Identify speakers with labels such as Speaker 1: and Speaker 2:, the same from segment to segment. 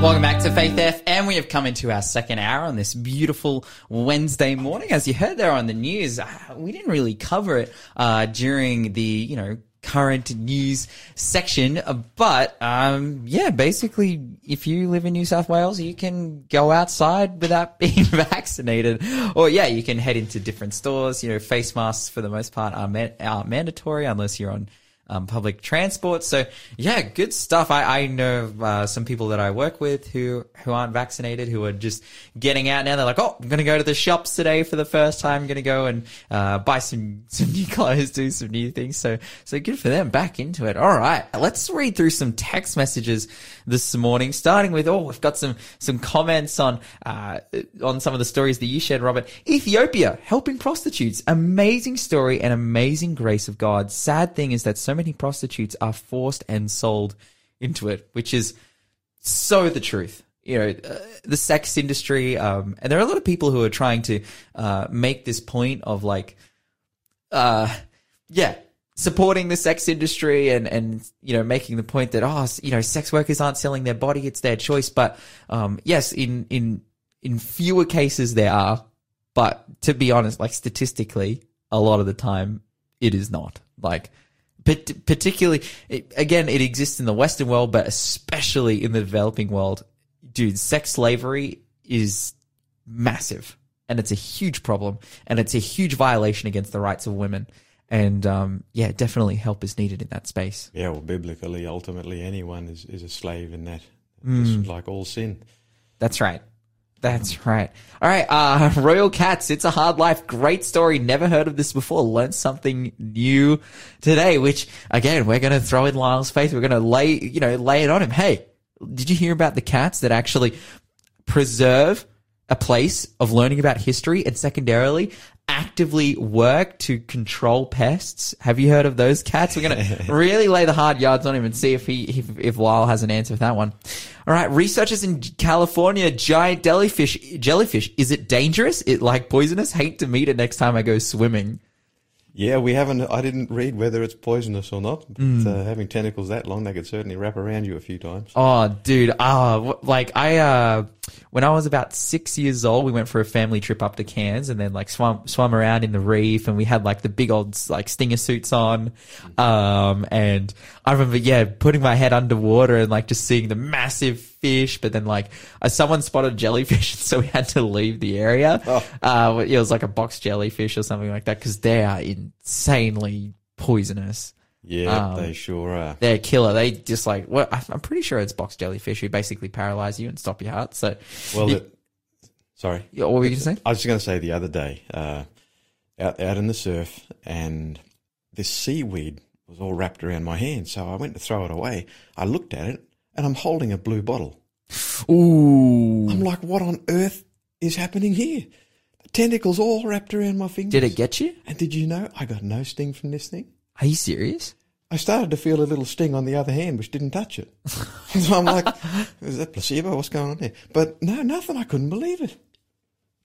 Speaker 1: Welcome back to Faith FM. And we have come into our second hour on this beautiful Wednesday morning. As you heard there on the news, uh, we didn't really cover it uh, during the, you know, current news section. uh, But um, yeah, basically, if you live in New South Wales, you can go outside without being vaccinated, or yeah, you can head into different stores. You know, face masks for the most part are, man- are mandatory unless you're on um, public transport. So yeah, good stuff. I, I know uh, some people that I work with who who aren't vaccinated who are just getting out now. They're like, oh, I'm going to go to the shops today for the first time. I'm going to go and uh, buy some some new clothes, do some new things. So so good for them. Back into it. All right, let's read through some text messages this morning. Starting with oh, we've got some some comments on uh, on some of the stories that you shared, Robert. Ethiopia helping prostitutes. Amazing story and amazing grace of God. Sad thing is that so many prostitutes are forced and sold into it, which is so the truth. You know, uh, the sex industry, um, and there are a lot of people who are trying to uh, make this point of like, uh, yeah, supporting the sex industry and and you know making the point that oh you know sex workers aren't selling their body, it's their choice. But um, yes, in in in fewer cases there are, but to be honest, like statistically, a lot of the time it is not like. Particularly, it, again, it exists in the Western world, but especially in the developing world, dude, sex slavery is massive and it's a huge problem and it's a huge violation against the rights of women. And, um, yeah, definitely help is needed in that space.
Speaker 2: Yeah, well, biblically, ultimately, anyone is, is a slave in that. It's like all sin.
Speaker 1: That's right. That's right. All right. Uh, Royal Cats. It's a hard life. Great story. Never heard of this before. Learned something new today, which again, we're going to throw in Lyle's face. We're going to lay, you know, lay it on him. Hey, did you hear about the cats that actually preserve a place of learning about history and secondarily actively work to control pests. Have you heard of those cats? We're going to really lay the hard yards on him and see if he, if, if Lyle has an answer for that one. All right. Researchers in California, giant jellyfish, jellyfish. Is it dangerous? It like poisonous? Hate to meet it next time I go swimming.
Speaker 2: Yeah, we haven't. I didn't read whether it's poisonous or not. But uh, having tentacles that long, they could certainly wrap around you a few times.
Speaker 1: Oh, dude. Ah, like I, uh, when I was about six years old, we went for a family trip up to Cairns and then like swam, swam around in the reef and we had like the big old like stinger suits on. Um, and I remember, yeah, putting my head underwater and like just seeing the massive fish, but then like uh, someone spotted jellyfish. So we had to leave the area. Uh, it was like a box jellyfish or something like that because they are insanely poisonous.
Speaker 2: Yeah,
Speaker 1: Um,
Speaker 2: they sure are.
Speaker 1: They're a killer. They just like, well, I'm pretty sure it's box jellyfish who basically paralyze you and stop your heart. So,
Speaker 2: Well,
Speaker 1: you-
Speaker 2: it, sorry.
Speaker 1: What were you going to say?
Speaker 2: I was just going to say the other day, uh, out out in the surf, and this seaweed was all wrapped around my hand. So I went to throw it away. I looked at it, and I'm holding a blue bottle.
Speaker 1: Ooh.
Speaker 2: I'm like, what on earth is happening here? The tentacles all wrapped around my fingers.
Speaker 1: Did it get you?
Speaker 2: And did you know I got no sting from this thing?
Speaker 1: Are you serious?
Speaker 2: I started to feel a little sting on the other hand, which didn't touch it. so I'm like, is that placebo? What's going on there? But no, nothing. I couldn't believe it.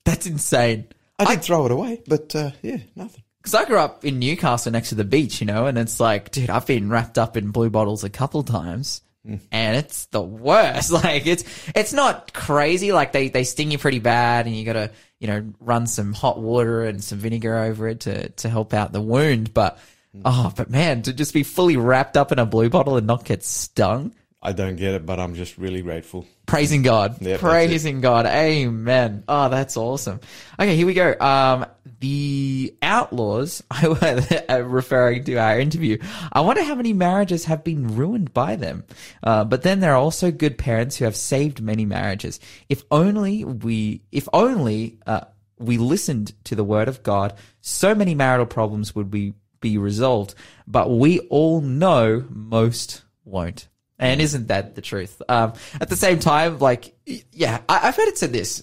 Speaker 1: That's insane.
Speaker 2: I did throw it away, but uh, yeah, nothing.
Speaker 1: Because I grew up in Newcastle next to the beach, you know, and it's like, dude, I've been wrapped up in blue bottles a couple times. And it's the worst. Like it's it's not crazy. Like they they sting you pretty bad, and you got to you know run some hot water and some vinegar over it to to help out the wound. But mm. oh, but man, to just be fully wrapped up in a blue bottle and not get stung.
Speaker 2: I don't get it, but I'm just really grateful.
Speaker 1: Praising God.
Speaker 2: Yep,
Speaker 1: Praising God. Amen. Oh, that's awesome. Okay, here we go. Um, the outlaws, I was referring to our interview. I wonder how many marriages have been ruined by them. Uh, but then there are also good parents who have saved many marriages. If only we, if only, uh, we listened to the word of God, so many marital problems would be, be resolved. But we all know most won't. And isn't that the truth? Um, at the same time, like, yeah, I, I've heard it said this: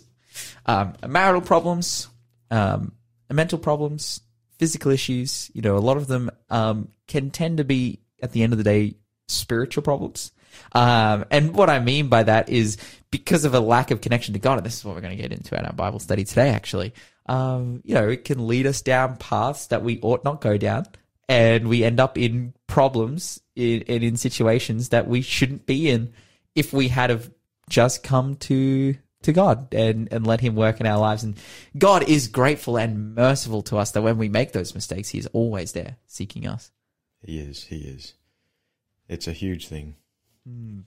Speaker 1: um, marital problems, um, mental problems, physical issues. You know, a lot of them um, can tend to be, at the end of the day, spiritual problems. Um, and what I mean by that is because of a lack of connection to God, and this is what we're going to get into in our Bible study today. Actually, um, you know, it can lead us down paths that we ought not go down and we end up in problems in, and in situations that we shouldn't be in if we had have just come to to God and, and let him work in our lives. And God is grateful and merciful to us that when we make those mistakes, he is always there seeking us.
Speaker 2: He is. He is. It's a huge thing. Hmm.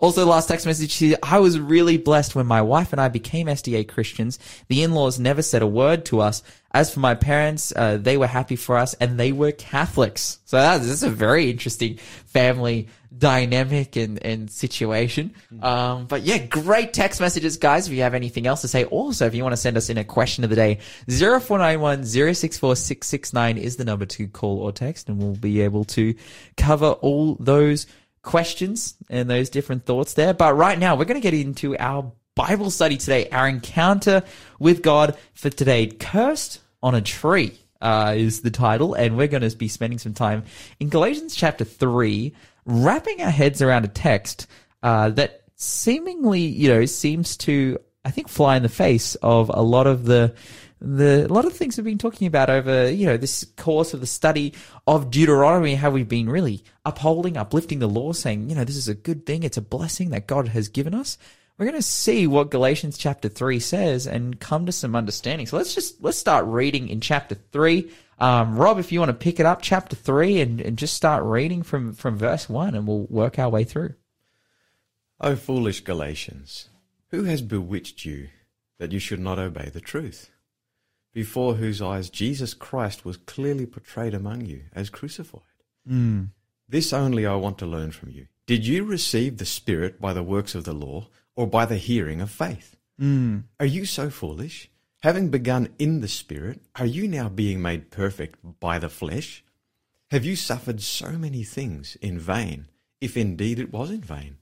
Speaker 1: Also, last text message here. I was really blessed when my wife and I became SDA Christians. The in-laws never said a word to us. As for my parents, uh, they were happy for us and they were Catholics. So that's, that's a very interesting family dynamic and, and situation. Um, but yeah, great text messages, guys. If you have anything else to say, also, if you want to send us in a question of the day, 0491 064 669 is the number to call or text and we'll be able to cover all those questions and those different thoughts there. But right now, we're going to get into our Bible study today, our encounter with God for today. Cursed on a tree uh, is the title, and we're going to be spending some time in Galatians chapter 3, wrapping our heads around a text uh, that seemingly, you know, seems to, I think, fly in the face of a lot of the the a lot of things we've been talking about over you know this course of the study of Deuteronomy, how we've been really upholding, uplifting the law, saying you know this is a good thing, it's a blessing that God has given us. We're going to see what Galatians chapter three says and come to some understanding. So let's just let's start reading in chapter three. Um, Rob, if you want to pick it up, chapter three, and, and just start reading from from verse one, and we'll work our way through.
Speaker 2: O foolish Galatians, who has bewitched you that you should not obey the truth? Before whose eyes Jesus Christ was clearly portrayed among you as crucified. Hmm. This only I want to learn from you. Did you receive the Spirit by the works of the law or by the hearing of faith? Hmm. Are you so foolish? Having begun in the Spirit, are you now being made perfect by the flesh? Have you suffered so many things in vain, if indeed it was in vain?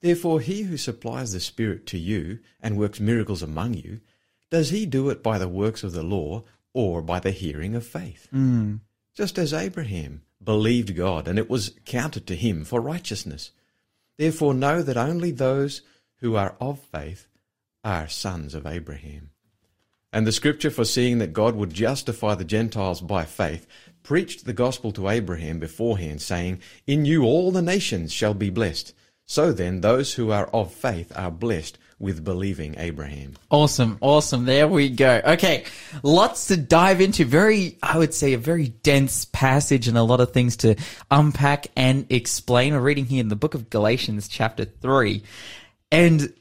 Speaker 2: Therefore, he who supplies the Spirit to you and works miracles among you, does he do it by the works of the law or by the hearing of faith? Hmm. Just as Abraham believed God, and it was counted to him for righteousness. Therefore, know that only those who are of faith are sons of Abraham. And the scripture, foreseeing that God would justify the Gentiles by faith, preached the gospel to Abraham beforehand, saying, In you all the nations shall be blessed. So then, those who are of faith are blessed with believing Abraham.
Speaker 1: Awesome, awesome. There we go. Okay, lots to dive into. Very, I would say, a very dense passage and a lot of things to unpack and explain. We're reading here in the book of Galatians, chapter 3. And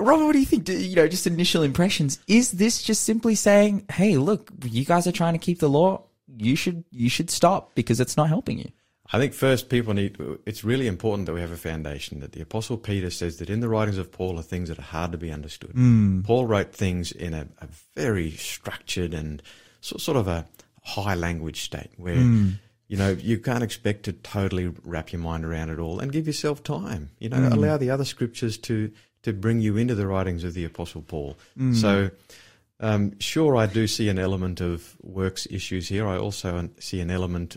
Speaker 1: Robert, what do you think? You know, just initial impressions. Is this just simply saying, "Hey, look, you guys are trying to keep the law. You should, you should stop because it's not helping you."
Speaker 2: I think first people need, it's really important that we have a foundation that the Apostle Peter says that in the writings of Paul are things that are hard to be understood. Hmm. Paul wrote things in a, a very structured and so, sort of a high language state where, hmm. you know, you can't expect to totally wrap your mind around it all and give yourself time. You know, hmm. allow the other scriptures to, to bring you into the writings of the Apostle Paul. So, um, sure, I do see an element of works issues here. I also see an element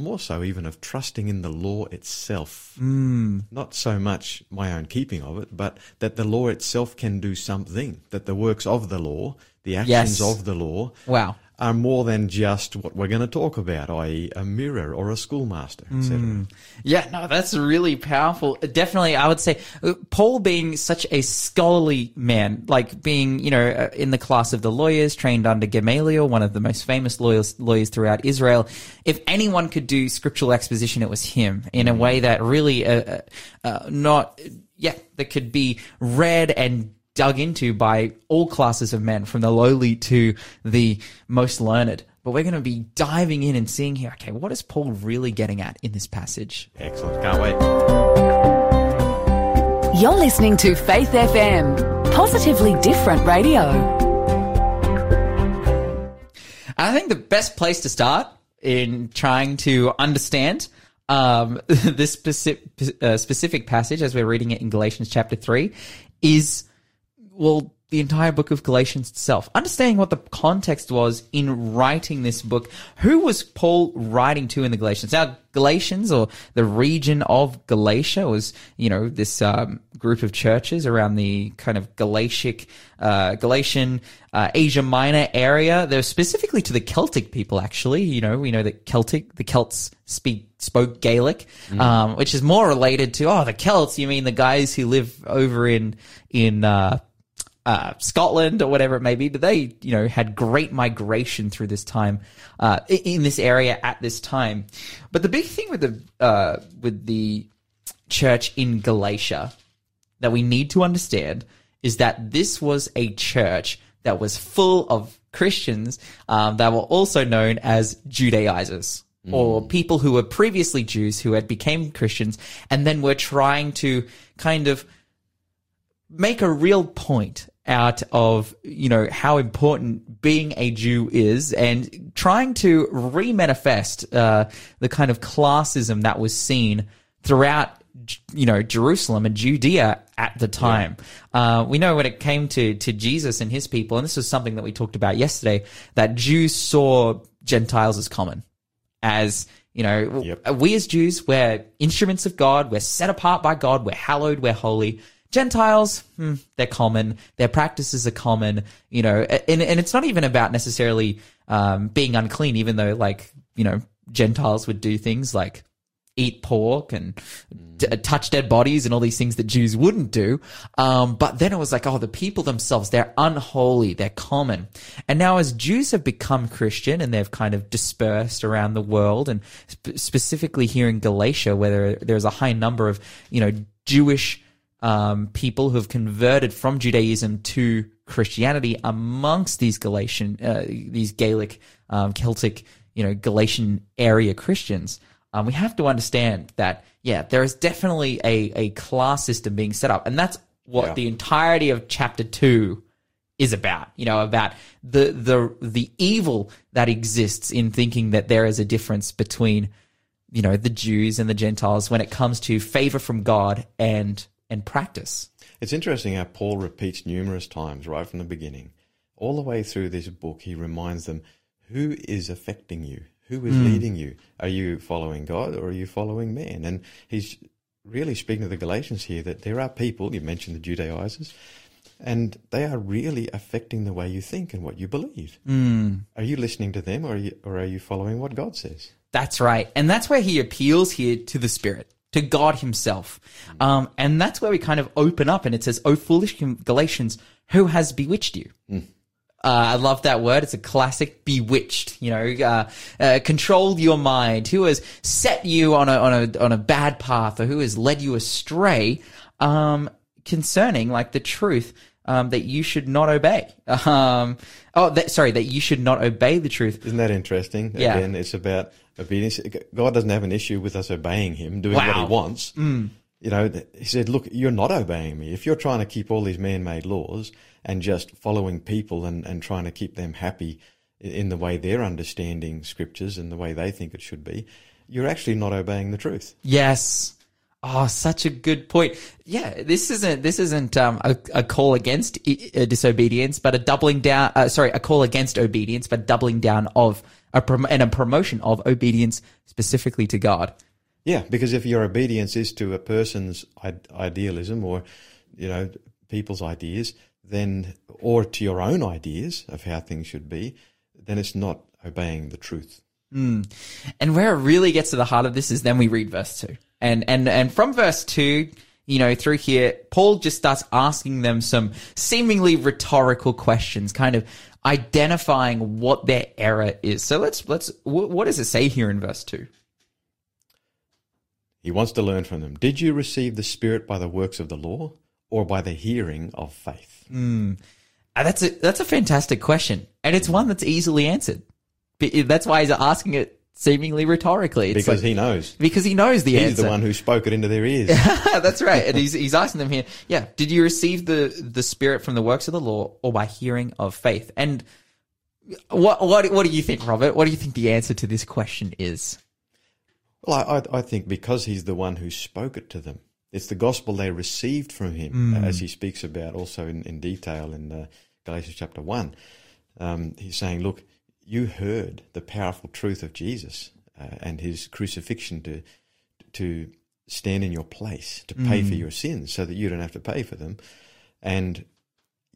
Speaker 2: more so even of trusting in the law itself. Mm. Not so much my own keeping of it, but that the law itself can do something, that the works of the law, the actions
Speaker 1: Yes.
Speaker 2: of the law,
Speaker 1: Wow.
Speaker 2: Are more than just what we're going to talk about, i.e., a mirror or a schoolmaster, etc.
Speaker 1: Yeah, no, that's really powerful. Definitely, I would say uh, Paul being such a scholarly man, like being, you know, uh, in the class of the lawyers, trained under Gamaliel, one of the most famous lawyers, lawyers throughout Israel. If anyone could do scriptural exposition, it was him in a way that really, uh, uh, uh, not, yeah, that could be read and dug into by all classes of men, from the lowly to the most learned. But we're going to be diving in and seeing here, okay, what is Paul really getting at in this passage?
Speaker 2: Excellent. Can't wait.
Speaker 3: You're listening to Faith FM, positively different radio.
Speaker 1: I think the best place to start in trying to understand um, this specific, uh, specific passage as we're reading it in Galatians chapter 3 is, well, the entire book of Galatians itself, understanding what the context was in writing this book. Who was Paul writing to in the Galatians? Now, Galatians or the region of Galatia was, you know, this um, group of churches around the kind of Galatic, uh, Galatian, uh, Asia Minor area. They're specifically to the Celtic people, actually. You know, we know that Celtic, the Celts speak spoke Gaelic, um, which is more related to oh the Celts. You mean the guys who live over in in uh, uh, Scotland or whatever it may be, but they, you know, had great migration through this time, uh, in this area at this time. But the big thing with the, uh, with the church in Galatia that we need to understand is that this was a church that was full of Christians, um, that were also known as Judaizers. Or people who were previously Jews who had became Christians and then were trying to kind of make a real point out of you know how important being a Jew is, and trying to re-manifest uh, the kind of classism that was seen throughout you know Jerusalem and Judea at the time. Uh, we know when it came to to Jesus and his people, and this was something that we talked about yesterday, that Jews saw Gentiles as common, as you know,
Speaker 2: Yep.
Speaker 1: we as Jews, we're instruments of God. We're set apart by God. We're hallowed. We're holy. Gentiles, hmm, they're common. Their practices are common. You know, and, and it's not even about necessarily um, being unclean, even though, like, you know, Gentiles would do things like eat pork and d- touch dead bodies and all these things that Jews wouldn't do. Um, but then it was like, oh, the people themselves, they're unholy, they're common. And now as Jews have become Christian and they've kind of dispersed around the world and sp- specifically here in Galatia, where there's a high number of, you know, Jewish um, people who have converted from Judaism to Christianity amongst these Galatian, uh, these Gaelic, um, Celtic, you know, Galatian area Christians. Um, we have to understand that, yeah, there is definitely a, a class system being set up. And that's what
Speaker 2: Yeah.
Speaker 1: the entirety of chapter two is about, you know, about the, the, the evil that exists in thinking that there is a difference between, you know, the Jews and the Gentiles when it comes to favor from God and, and practice.
Speaker 2: It's interesting how Paul repeats numerous times right from the beginning. All the way through this book, he reminds them who is affecting you? Who is leading you? Are you following God or are you following man? And he's really speaking to the Galatians here that there are people, you mentioned the Judaizers, and they are really affecting the way you think and what you believe. Mm. Are you listening to them or are you, or are you following what God says?
Speaker 1: That's right. And that's where he appeals here to the Spirit, to God himself. Um, and that's where we kind of open up and it says, Oh, foolish Galatians, who has bewitched you? Uh, I love that word. It's a classic bewitched, you know, uh, uh, controlled your mind. Who has set you on a, on a, on a bad path or who has led you astray, um, concerning like the truth, um, that you should not obey. Um, oh, that, sorry, that you should not obey the truth.
Speaker 2: Isn't that interesting?
Speaker 1: Yeah.
Speaker 2: Again, it's about obedience. God doesn't have an issue with us obeying Him, doing what He wants. Mm. You know, He said, "Look, you're not obeying me. If you're trying to keep all these man-made laws and just following people and, and trying to keep them happy in the way they're understanding scriptures and the way they think it should be, you're actually not obeying the truth."
Speaker 1: Yes. Oh, such a good point. Yeah, this isn't this isn't um, a, a call against i- uh, disobedience, but a doubling down. Uh, sorry, a call against obedience, but doubling down of a prom- and a promotion of obedience specifically to God.
Speaker 2: Yeah, because if your obedience is to a person's idealism or, you know, people's ideas, then, or to your own ideas of how things should be, then it's not obeying the truth. Hmm.
Speaker 1: And where it really gets to the heart of this is then we read verse two. And and and from verse two, you know, through here, Paul just starts asking them some seemingly rhetorical questions, kind of identifying what their error is. So let's let's wh- what does it say here in verse two?
Speaker 2: He wants to learn from them. Did you receive the Spirit by the works of the law or by the hearing of faith?
Speaker 1: Uh, that's a that's a fantastic question, and it's one that's easily answered. That's why he's asking it seemingly rhetorically. It's
Speaker 2: Because
Speaker 1: like-
Speaker 2: he knows.
Speaker 1: because he knows the
Speaker 2: He's
Speaker 1: answer.
Speaker 2: He's the one who spoke it into their ears.
Speaker 1: That's right. And he's, he's asking them here, yeah, did you receive the, the spirit from the works of the law or by hearing of faith? And what, what, what do you think, Robert? What do you think the answer to this question is?
Speaker 2: Well, I, I, think because he's the one who spoke it to them. It's the gospel they received from him, as he speaks about also in, in detail in uh, Galatians chapter 1. Um, he's saying, Look, you heard the powerful truth of Jesus uh, and his crucifixion to, to stand in your place, to pay for mm. your sins so that you don't have to pay for them. And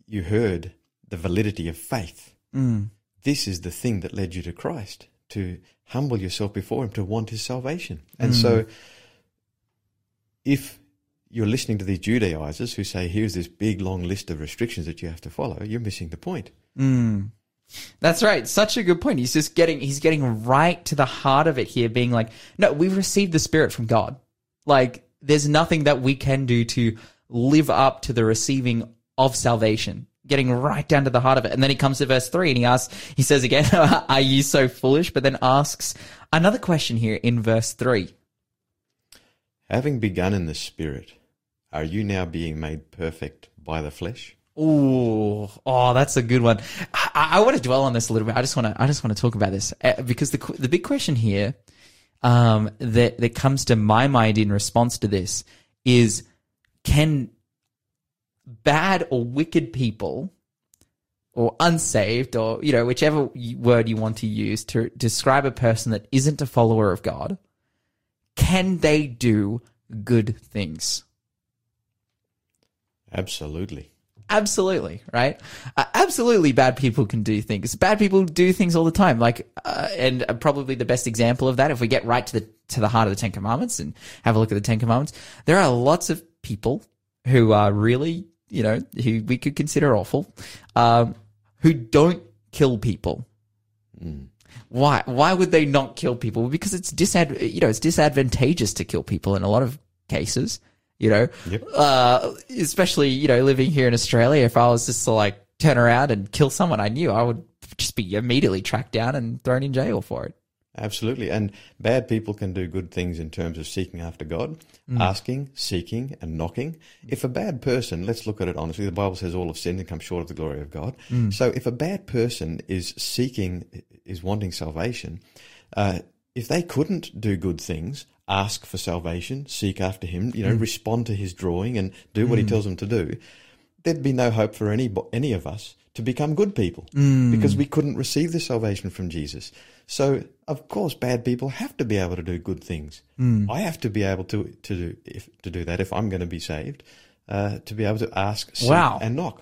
Speaker 2: you heard the validity of faith. Mm. This is the thing that led you to Christ, to humble yourself before him, to want his salvation. And mm. so, if you're listening to these Judaizers who say, here's this big long list of restrictions that you have to follow, you're missing the point.
Speaker 1: That's right. Such a good point. He's just getting he's getting right to the heart of it here, being like, no, we've received the Spirit from God. Like, there's nothing that we can do to live up to the receiving of salvation. Getting right down to the heart of it. And then he comes to verse three and he asks, he says again, are you so foolish? But then asks another question here in verse three.
Speaker 2: Having begun in the Spirit, are you now being made perfect by the flesh?
Speaker 1: Ooh, oh, that's a good one. I, I want to dwell on this a little bit. I just want to, I just want to talk about this uh, because the the big question here, um, that that comes to my mind in response to this is, can bad or wicked people, or unsaved, or you know whichever word you want to use to describe a person that isn't a follower of God, can they do good things?
Speaker 2: Absolutely.
Speaker 1: Absolutely, right? Uh, absolutely, bad people can do things. Bad people do things all the time. Like, uh, and uh, probably the best example of that, if we get right to the to the heart of the Ten Commandments and have a look at the Ten Commandments, there are lots of people who are really, you know, who we could consider awful, um, who don't kill people. Why? Why would they not kill people? Because it's disad, you know, it's disadvantageous to kill people in a lot of cases. You know,
Speaker 2: Yep.
Speaker 1: uh, especially you know living here in Australia. If I was just to like turn around and kill someone I knew, I would just be immediately tracked down and thrown in jail for it.
Speaker 2: Absolutely. And bad people can do good things in terms of seeking after God, asking, seeking, and knocking. If a bad person, let's look at it honestly, the Bible says all have sinned and come short of the glory of God. So if a bad person is seeking, is wanting salvation, uh, if they couldn't do good things, ask for salvation, seek after Him, you know, mm. respond to His drawing and do what He mm. tells them to do, there'd be no hope for any any of us to become good people mm. because we couldn't receive the salvation from Jesus. So of course, bad people have to be able to do good things. I have to be able to to do if, to do that if I'm going to be saved. Uh, to be able to ask, seek,
Speaker 1: Wow.
Speaker 2: and knock.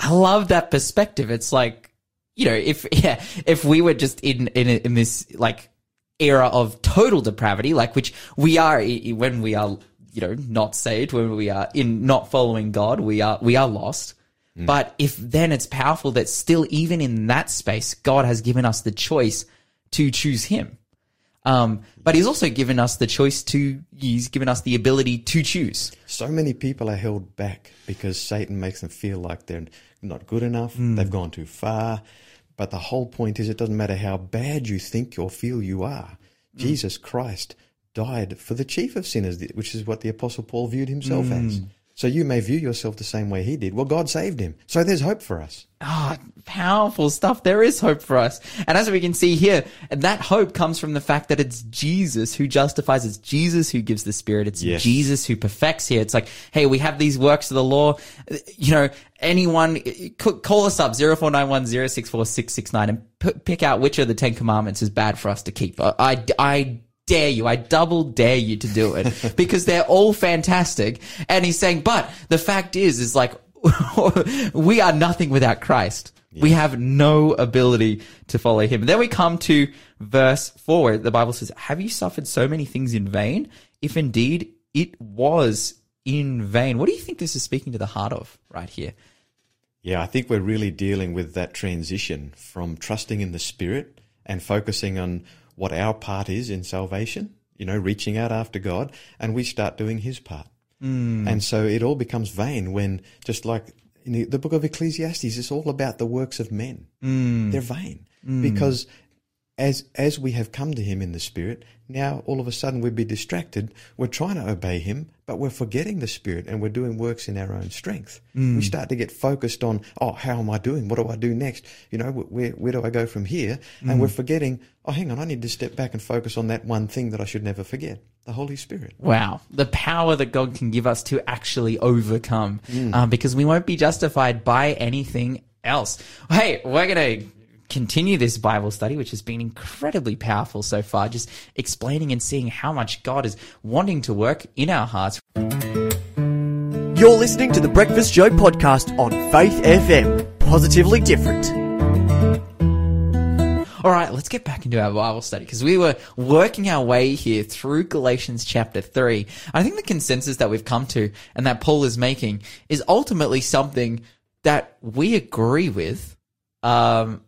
Speaker 1: I love that perspective. It's like, you know, if yeah, if we were just in in in this like era of total depravity, like which we are when we are, you know, not saved, when we are in not following God, we are we are lost. But if then it's powerful that still even in that space, God has given us the choice to choose Him. Um, but He's also given us the choice to. He's given us the ability to choose.
Speaker 2: So many people are held back because Satan makes them feel like they're not good enough, they've gone too far. But the whole point is it doesn't matter how bad you think or feel you are. Hmm. Jesus Christ died for the chief of sinners, which is what the Apostle Paul viewed himself hmm. as. So you may view yourself the same way he did. Well, God saved him. So there's hope for us.
Speaker 1: Ah, powerful stuff. There is hope for us. And as we can see here, that hope comes from the fact that it's Jesus who justifies. It's Jesus who gives the Spirit. It's
Speaker 2: Yes.
Speaker 1: Jesus who perfects here. It's like, hey, we have these works of the law. You know, anyone, call us up, 0491 064 and p- pick out which of the Ten Commandments is bad for us to keep. I, I dare you. I double dare you to do it because they're all fantastic. And he's saying, but the fact is, is like, we are nothing without Christ. We have no ability to follow him. Then we come to verse four, where the Bible says, have you suffered so many things in vain? If indeed it was in vain. What do you think this is speaking to the heart of right here?
Speaker 2: Yeah, I think we're really dealing with that transition from trusting in the Spirit and focusing on what our part is in salvation, you know, reaching out after God, and we start doing His part. Mm. And so it all becomes vain when, just like in the, the book of Ecclesiastes, it's all about the works of men. Mm. They're vain because as as we have come to him in the spirit, now all of a sudden we'd be distracted. We're trying to obey him, but we're forgetting the spirit and we're doing works in our own strength. We mm. start to get focused on, oh, how am I doing? What do I do next? You know, where where do I go from here? And we're mm. forgetting, oh, hang on, I need to step back and focus on that one thing that I should never forget, the Holy Spirit.
Speaker 1: Wow, the power that God can give us to actually overcome, um, because we won't be justified by anything else. Hey, we're gonna continue this Bible study, which has been incredibly powerful so far, just explaining and seeing how much God is wanting to work in our hearts.
Speaker 4: You're listening to the Breakfast Show podcast on Faith FM. Positively different.
Speaker 1: All right, let's get back into our Bible study because we were working our way here through Galatians chapter 3. I think the consensus that we've come to and that Paul is making is ultimately something that we agree with. Um,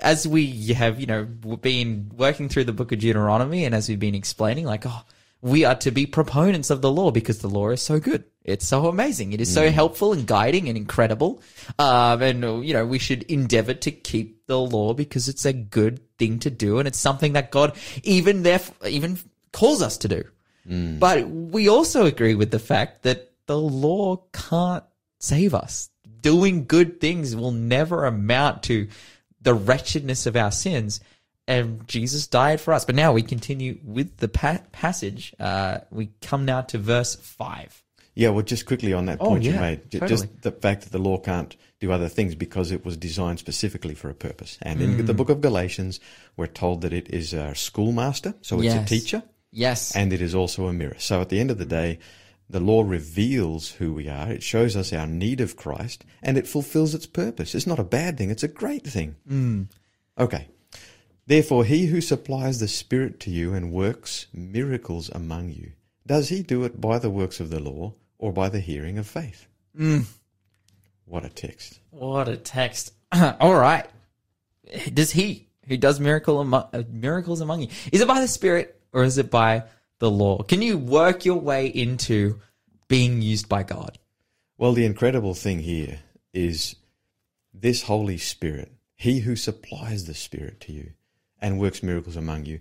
Speaker 1: as we have, you know, been working through the book of Deuteronomy and as we've been explaining, like, oh, we are to be proponents of the law because the law is so good. It's so amazing. It is so helpful and guiding and incredible. Um, and, you know, we should endeavor to keep the law because it's a good thing to do. And it's something that God even there, even calls us to do. But we also agree with the fact that the law can't save us. Doing good things will never amount to the wretchedness of our sins. And Jesus died for us. But now we continue with the pa- passage. Uh, we come now to verse 5.
Speaker 2: Yeah, well, just quickly on that
Speaker 1: Oh,
Speaker 2: point you made,
Speaker 1: totally.
Speaker 2: just the fact that the law can't do other things because it was designed specifically for a purpose. And in
Speaker 1: Mm.
Speaker 2: the book of Galatians, we're told that it is a schoolmaster, so it's
Speaker 1: Yes.
Speaker 2: a teacher,
Speaker 1: Yes.
Speaker 2: and it is also a mirror. So at the end of the day, the law reveals who we are. It shows us our need of Christ, and it fulfills its purpose. It's not a bad thing; it's a great thing.
Speaker 1: Mm.
Speaker 2: Okay. Therefore, he who supplies the Spirit to you and works miracles among you, does he do it by the works of the law or by the hearing of faith?
Speaker 1: Mm.
Speaker 2: What a text.
Speaker 1: What a text. All right. Does he who does miracle amo- uh, miracles among you, is it by the Spirit or is it by the law? Can you work your way into being used by God?
Speaker 2: Well, the incredible thing here is this Holy Spirit, he who supplies the Spirit to you and works miracles among you,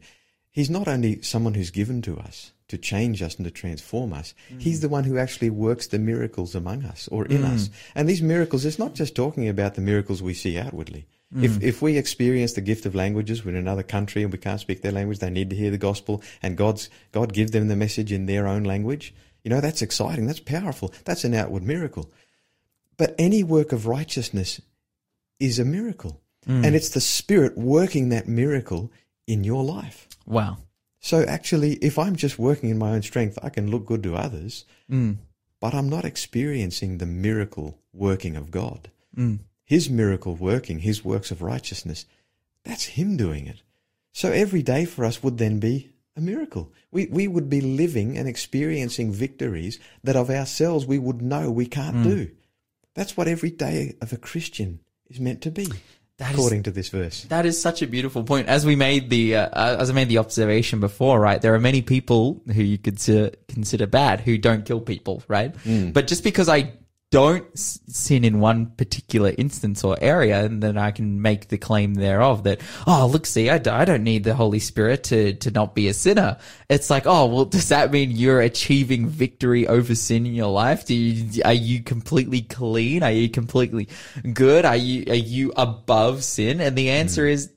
Speaker 2: he's not only someone who's given to us to change us and to transform us, mm. he's the one who actually works the miracles among us or in mm. us. And these miracles, it's not just talking about the miracles we see outwardly. If, mm. if we experience the gift of languages we're in another country and we can't speak their language, they need to hear the gospel and God's, God gives them the message in their own language. You know, that's exciting. That's powerful. That's an outward miracle. But any work of righteousness is a miracle. Mm. And it's the Spirit working that miracle in your life.
Speaker 1: Wow.
Speaker 2: So actually, if I'm just working in my own strength, I can look good to others,
Speaker 1: Mm.
Speaker 2: but I'm not experiencing the miracle working of God. Mm. His miracle working, His works of righteousness, that's Him doing it. So every day for us would then be a miracle. We, we would be living and experiencing victories that of ourselves we would know we can't hmm. do. That's what every day of a Christian is meant to be,
Speaker 1: That is-
Speaker 2: according to this verse.
Speaker 1: That is such a beautiful point. As we made the, uh, uh as I made the observation before, right? There are many people who you consider consider bad who don't kill people, right? Hmm. But just because I don't sin in one particular instance or area, and then I can make the claim thereof that, oh, look, see, I, d- I don't need the Holy Spirit to to not be a sinner. It's like, oh, well, does that mean you're achieving victory over sin in your life? Do you, are you completely clean? Are you completely good? Are you are you above sin? And the answer mm. is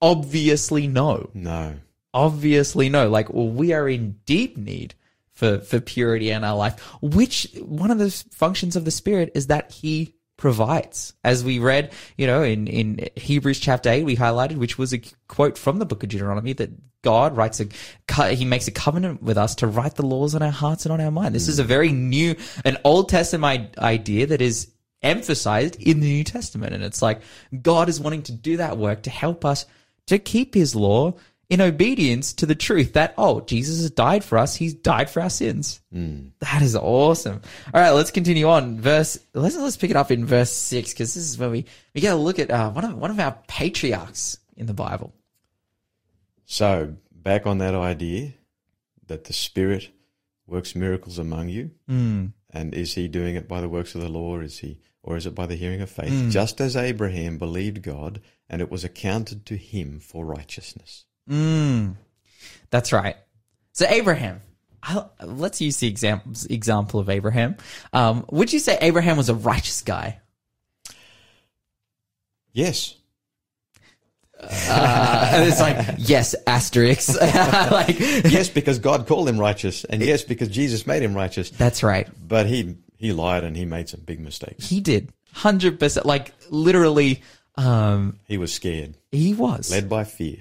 Speaker 1: obviously no.
Speaker 2: No.
Speaker 1: Obviously no. Like well, we are in deep need for for purity in our life. Which one of the functions of the Spirit is that He provides. As we read, you know, in in Hebrews chapter eight, we highlighted, which was a quote from the book of Deuteronomy that God writes a He makes a covenant with us to write the laws on our hearts and on our mind. This is a very new, an Old Testament idea that is emphasized in the New Testament. And it's like God is wanting to do that work to help us to keep his law in obedience to the truth that, oh, Jesus has died for us. He's died for our sins. That is awesome. All right, let's continue on. Verse, let's, let's pick it up in verse six, because this is where we, we get a look at, uh, one of, one of our patriarchs in the Bible.
Speaker 2: So, back on that idea that the Spirit works miracles among you,
Speaker 1: Mm.
Speaker 2: and is He doing it by the works of the law? Or is He Or is it by the hearing of faith? Just as Abraham believed God, and it was accounted to him for righteousness.
Speaker 1: Mm, that's right. So Abraham, i let's use the example example of Abraham. Um, would you say Abraham was a righteous guy?
Speaker 2: Yes.
Speaker 1: Uh, it's like yes, asterisk. like
Speaker 2: yes, because God called him righteous, and yes, because Jesus made him righteous.
Speaker 1: that's right.
Speaker 2: But he he lied and he made some big mistakes.
Speaker 1: He did hundred percent. Like literally, um,
Speaker 2: He was scared,
Speaker 1: he was.
Speaker 2: led by fear.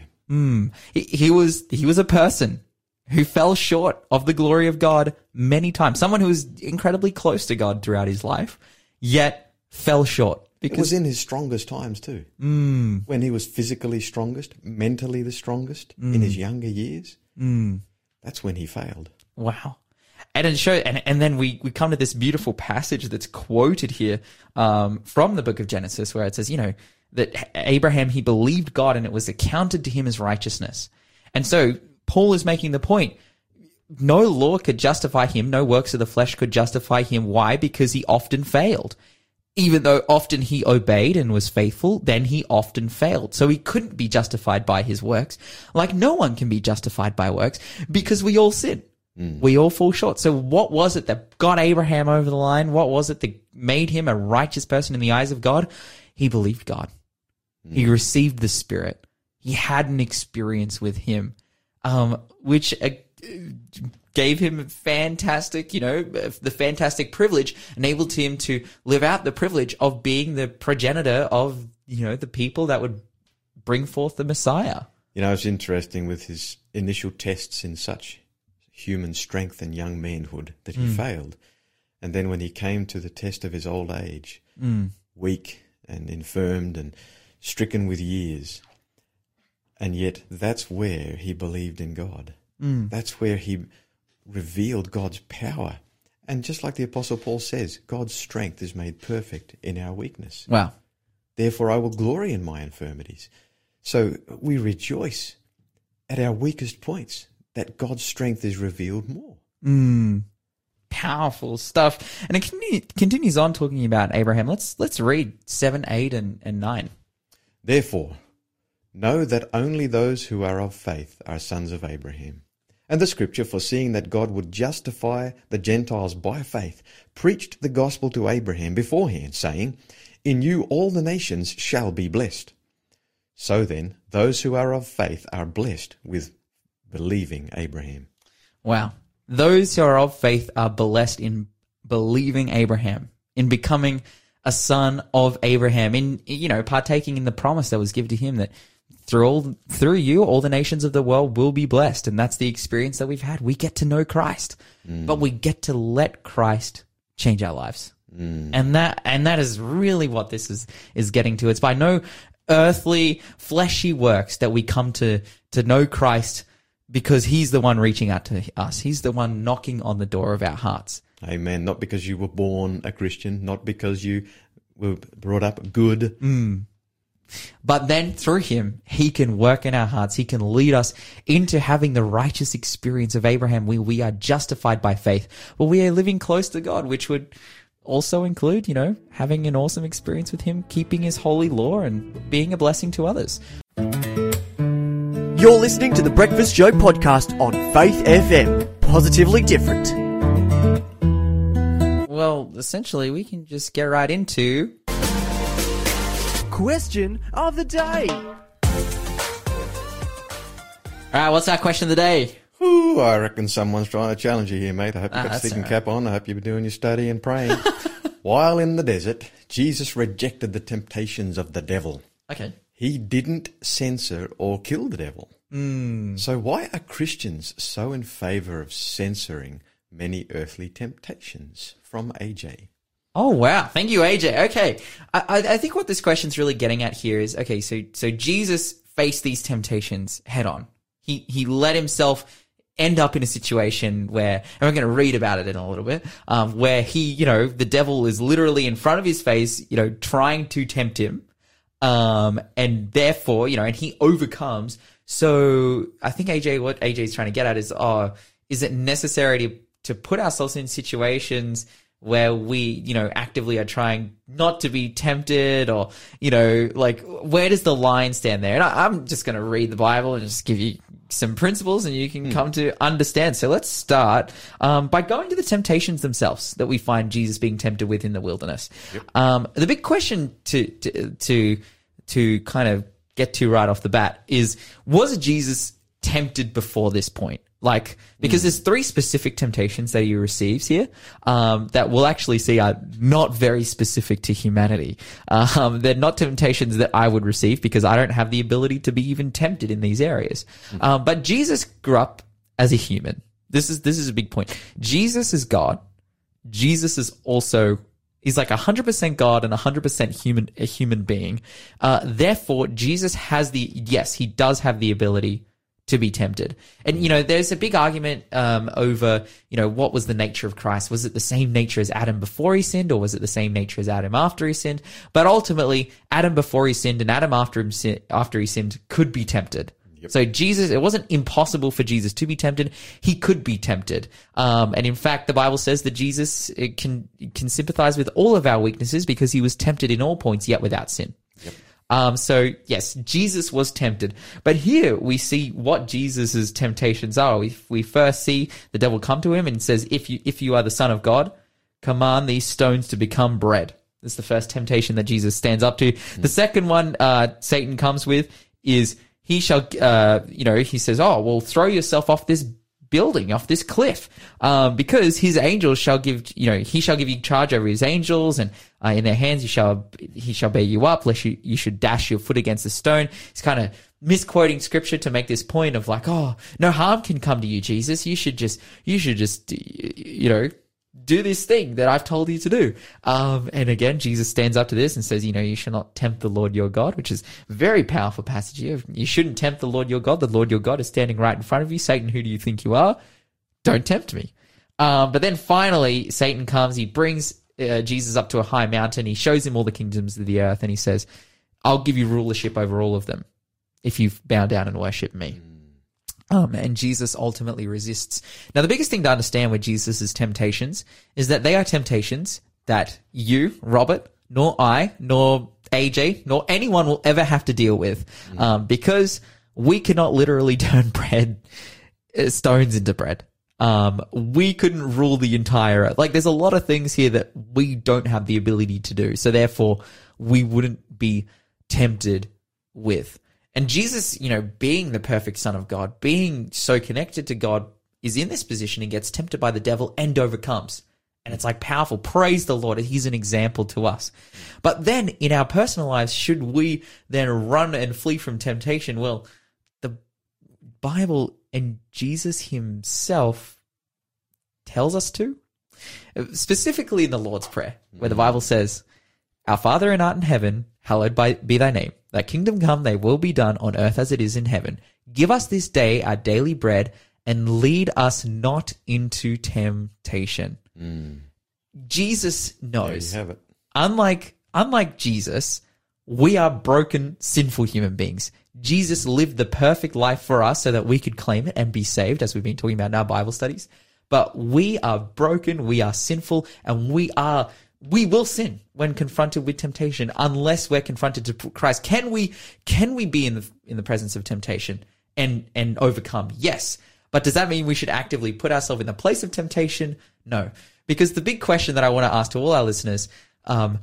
Speaker 1: He, he was he was a person who fell short of the glory of God many times. Someone who was incredibly close to God throughout his life, yet fell short
Speaker 2: It
Speaker 1: because
Speaker 2: was in his strongest times too. Mm. When he was physically strongest, mentally the strongest, in his younger years. Mm. That's when he failed.
Speaker 1: wow. And it show, and, and then we, we come to this beautiful passage that's quoted here um, from the book of Genesis, where it says, you know, that Abraham he believed God and it was accounted to him as righteousness. And so Paul is making the point: no law could justify him, no works of the flesh could justify him. Why? Because he often failed. Even though often he obeyed and was faithful, then he often failed. So he couldn't be justified by his works. Like no one can be justified by works because we all sin. Mm. We all fall short. So what was it that got Abraham over the line? What was it that made him a righteous person in the eyes of God? He believed God. He received the Spirit. He had an experience with Him, um, which uh, gave him fantastic, you know, the fantastic privilege, enabled him to live out the privilege of being the progenitor of, you know, the people that would bring forth the Messiah.
Speaker 2: You know, it's interesting with his initial tests in such human strength and young manhood that he failed. And then when he came to the test of his old age, weak and infirmed and stricken with years, and yet that's where he believed in God. Mm. That's where he revealed God's power. And just like the Apostle Paul says, God's strength is made perfect in our weakness.
Speaker 1: Wow.
Speaker 2: Therefore, I will glory in my infirmities. So we rejoice at our weakest points that God's strength is revealed more. Mm.
Speaker 1: Powerful stuff. And it continue, continues on talking about Abraham. Let's, let's read 7, 8, and, and 9.
Speaker 2: Therefore, know that only those who are of faith are sons of Abraham. And the scripture, foreseeing that God would justify the Gentiles by faith, preached the gospel to Abraham beforehand, saying, In you all the nations shall be blessed. So then, those who are of faith are blessed with believing Abraham.
Speaker 1: Wow. Those who are of faith are blessed in believing Abraham, in becoming a son of Abraham, in, you know, partaking in the promise that was given to him that through all, through you, all the nations of the world will be blessed. And that's the experience that we've had. We get to know Christ, mm. but we get to let Christ change our lives. Mm. And that, and that is really what this is, is getting to. It's by no earthly, fleshy works that we come to, to know Christ because he's the one reaching out to us. He's the one knocking on the door of our hearts.
Speaker 2: Amen. Not because you were born a Christian, not because you were brought up good. Mm.
Speaker 1: But then through him, he can work in our hearts. He can lead us into having the righteous experience of Abraham where we are justified by faith. Well, we are living close to God, which would also include, you know, having an awesome experience with him, keeping his holy law and being a blessing to others.
Speaker 4: You're listening to the Breakfast Show podcast on Faith FM. Positively different.
Speaker 1: Well, essentially, we can just get right into
Speaker 4: Question of the day.
Speaker 1: All right, what's our question of the day?
Speaker 2: Ooh, I reckon someone's trying to challenge you here, mate. I hope
Speaker 1: Ah,
Speaker 2: you've got
Speaker 1: that's
Speaker 2: thinking
Speaker 1: all
Speaker 2: cap on. I hope you've been doing your study and praying. While in the desert, Jesus rejected the temptations of the devil.
Speaker 1: Okay.
Speaker 2: He didn't censor or kill the devil.
Speaker 1: Hmm.
Speaker 2: So why are Christians so in favor of censoring many earthly temptations? From AJ.
Speaker 1: Oh wow! Thank you, AJ. Okay, I, I think what this question's really getting at here is okay. So so Jesus faced these temptations head on. He he let himself end up in a situation where, and we're going to read about it in a little bit, um, where he, you know, the devil is literally in front of his face, you know, trying to tempt him, um, and therefore, you know, and he overcomes. So I think AJ, what AJ is trying to get at is, oh, is it necessary to to put ourselves in situations where we, you know, actively are trying not to be tempted or, you know, like where does the line stand there? And I, I'm just going to read the Bible and just give you some principles and you can come to understand. So let's start um, by going to the temptations themselves that we find Jesus being tempted with in the wilderness. Um, the big question to, to, to, to kind of get to right off the bat is, was Jesus tempted before this point? Like, because there's three specific temptations that he receives here, um, that we'll actually see are not very specific to humanity. Um, they're not temptations that I would receive because I don't have the ability to be even tempted in these areas. Um, but Jesus grew up as a human. This is, this is a big point. Jesus is God. Jesus is also He's like 100% God and 100% human, a human being. Uh, therefore, Jesus has the, yes, he does have the ability to be tempted. And, you know, there's a big argument, um, over, you know, what was the nature of Christ? Was it the same nature as Adam before he sinned or was it the same nature as Adam after he sinned? But ultimately, Adam before he sinned and Adam after him, sin- after he sinned could be tempted. So Jesus, it wasn't impossible for Jesus to be tempted. He could be tempted. Um, and in fact, the Bible says that Jesus can, can sympathize with all of our weaknesses because he was tempted in all points, yet without sin. Um, so yes, Jesus was tempted, but here we see what Jesus's temptations are. We, we first see the devil come to him and says, if you, if you are the son of God, command these stones to become bread. This is the first temptation that Jesus stands up to. The second one, uh, Satan comes with is he shall, uh, you know, he says, oh, well, throw yourself off this building, off this cliff, um, because his angels shall give, you know, he shall give you charge over his angels, and uh, in their hands you shall, he shall bear you up, lest you, you should dash your foot against a stone. He's kind of misquoting scripture to make this point of like, oh, no harm can come to you, Jesus. You should just, you should just, you know, do this thing that I've told you to do. Um, and again, Jesus stands up to this and says, you know, you shall not tempt the Lord your God, which is a very powerful passage here. You shouldn't tempt the Lord your God. The Lord your God is standing right in front of you. Satan, who do you think you are? Don't tempt me. Um, but then finally, Satan comes. He brings uh, Jesus up to a high mountain. He shows him all the kingdoms of the earth, and he says, "I'll give you rulership over all of them if you bow down and worship me." Um, and Jesus ultimately resists. Now, the biggest thing to understand with Jesus' temptations is that they are temptations that you, Robert, nor I, nor AJ, nor anyone will ever have to deal with, um, because we cannot literally turn bread, uh, stones into bread. Um, we couldn't rule the entire, like there's a lot of things here that we don't have the ability to do. So therefore, we wouldn't be tempted with. And Jesus, you know, being the perfect son of God, being so connected to God, is in this position and gets tempted by the devil and overcomes. And it's like powerful. Praise the Lord. He's an example to us. But then in our personal lives, should we then run and flee from temptation? Well, the Bible and Jesus himself tells us to. Specifically in the Lord's Prayer, where the mm. Bible says, Our Father in art in heaven, hallowed by, be thy name. Thy kingdom come, thy will be done on earth as it is in heaven. Give us this day our daily bread and lead us not into temptation. Mm.
Speaker 2: Jesus
Speaker 1: knows
Speaker 2: have it.
Speaker 1: unlike unlike Jesus, we are broken, sinful human beings. Jesus lived the perfect life for us so that we could claim it and be saved, as we've been talking about in our Bible studies. But we are broken, we are sinful, and we are we will sin when confronted with temptation unless we're confronted to Christ. Can we can we be in the in the presence of temptation and and overcome? Yes. But does that mean we should actively put ourselves in the place of temptation? No. Because the big question that I want to ask to all our listeners, um,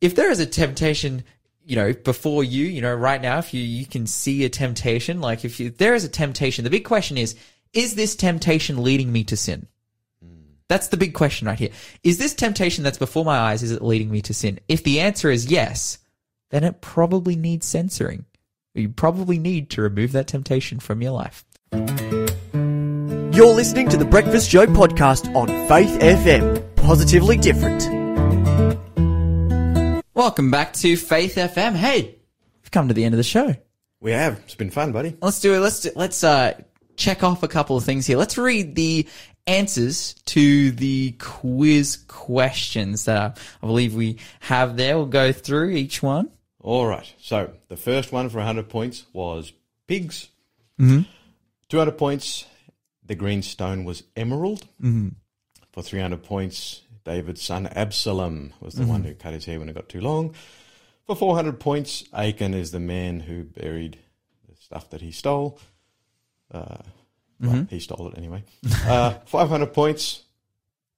Speaker 1: if there is a temptation, you know, before you, you know, right now, if you, you can see a temptation, like if you, there is a temptation, the big question is, is this temptation leading me to sin? That's the big question right here. Is this temptation that's before my eyes, is it leading me to sin? If the answer is yes, then it probably needs censoring. You probably need to remove that temptation from your life.
Speaker 4: You're listening to the Breakfast Show podcast on Faith FM. Positively different.
Speaker 1: Welcome back to Faith FM. Hey, we've come to the end of the show.
Speaker 2: We have. It's been fun, buddy.
Speaker 1: Let's do it. Let's do, let's uh check off a couple of things here. Let's read the answers to the quiz questions that I, believe we have there. We'll go through each one.
Speaker 2: All right. So the first one for 100 points was pigs. Mm-hmm. 200 points, the green stone was emerald. Mm-hmm. For 300 points, David's son Absalom was the one who cut his hair when it got too long. For 400 points, Achan is the man who buried the stuff that he stole. Uh, well, he stole it anyway. uh, 500 points,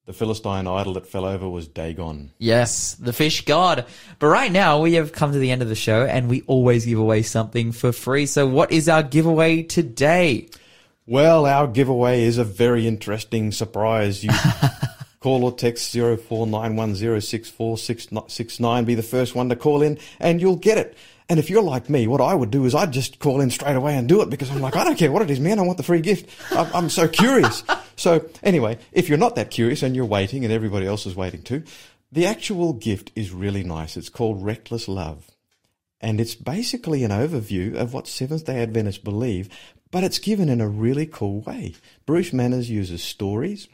Speaker 2: the Philistine idol that fell over was Dagon.
Speaker 1: Yes, the fish god. But right now we have come to the end of the show and we always give away something for free. So what is our giveaway today?
Speaker 2: Well, our giveaway is a very interesting surprise. You call or text 0491064669, be the first one to call in, and you'll get it. And if you're like me, what I would do is I'd just call in straight away and do it because I'm like, I don't care what it is, man. I want the free gift. I'm, I'm so curious. so anyway, if you're not that curious and you're waiting and everybody else is waiting too, the actual gift is really nice. It's called Reckless Love. And it's basically an overview of what Seventh day Adventists believe, but it's given in a really cool way. Bruce Manners uses stories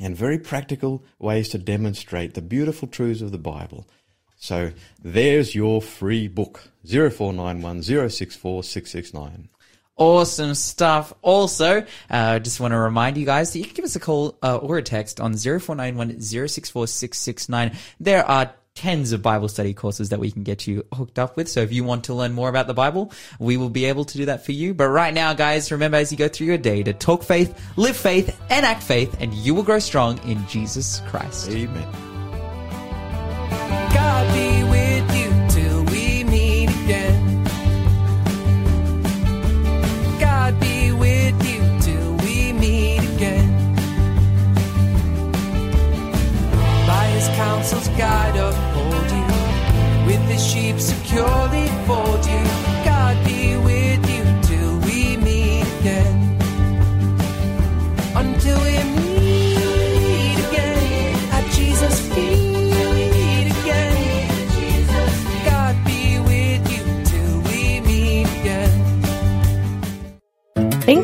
Speaker 2: and very practical ways to demonstrate the beautiful truths of the Bible. So there's your free book 0491 064 669.
Speaker 1: Awesome stuff. Also, uh, just want to remind you guys that you can give us a call uh, or a text on 0491 064 669. There are tens of Bible study courses that we can get you hooked up with. So if you want to learn more about the Bible, we will be able to do that for you. But right now, guys, remember as you go through your day to talk faith, live faith, and act faith, and you will grow strong in Jesus Christ.
Speaker 2: Amen.
Speaker 5: God be with you till we meet again. God be with you till we meet again. By his counsel's guide uphold you, with his sheep securely fold you.